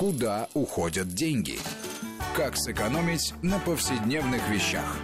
Куда уходят деньги? Как сэкономить на повседневных вещах?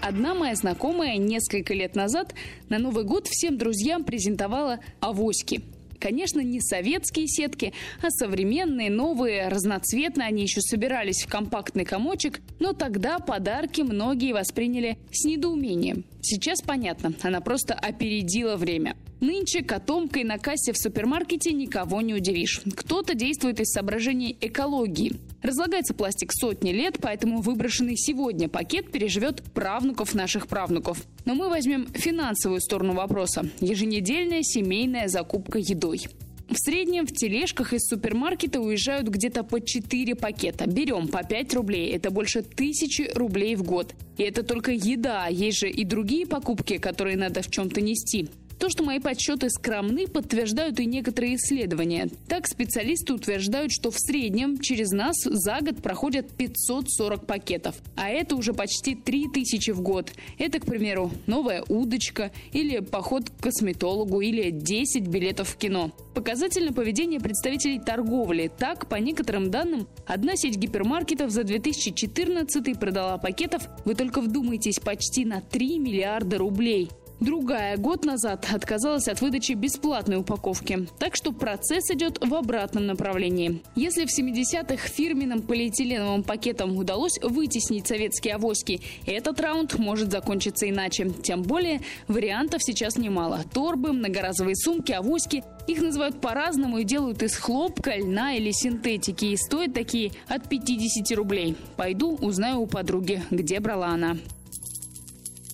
Одна моя знакомая несколько лет назад на Новый год всем друзьям презентовала авоськи. Конечно, не советские сетки, а современные, новые, разноцветные. Они еще собирались в компактный комочек, но тогда подарки многие восприняли с недоумением. Сейчас понятно, она просто опередила время. Нынче котомкой на кассе в супермаркете никого не удивишь. Кто-то действует из соображений экологии. Разлагается пластик сотни лет, поэтому выброшенный сегодня пакет переживет правнуков наших правнуков. Но мы возьмем финансовую сторону вопроса. Еженедельная семейная закупка едой. В среднем в тележках из супермаркета уезжают где-то по 4 пакета. Берем по 5 рублей. Это больше тысячи рублей в год. И это только еда. Есть же и другие покупки, которые надо в чем-то нести. То, что мои подсчеты скромны, подтверждают и некоторые исследования. Так, специалисты утверждают, что в среднем через нас за год проходят 540 пакетов. А это уже почти 3000 в год. Это, к примеру, новая удочка или поход к косметологу или 10 билетов в кино. Показательно поведение представителей торговли. Так, по некоторым данным, одна сеть гипермаркетов за 2014 продала пакетов, вы только вдумайтесь, почти на 3 миллиарда рублей. Другая год назад отказалась от выдачи бесплатной упаковки. Так что процесс идет в обратном направлении. Если в 70-х фирменным полиэтиленовым пакетом удалось вытеснить советские авоськи, этот раунд может закончиться иначе. Тем более вариантов сейчас немало. Торбы, многоразовые сумки, авоськи. Их называют по-разному и делают из хлопка, льна или синтетики. И стоят такие от 50 рублей. Пойду узнаю у подруги, где брала она.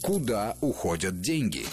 Куда уходят деньги?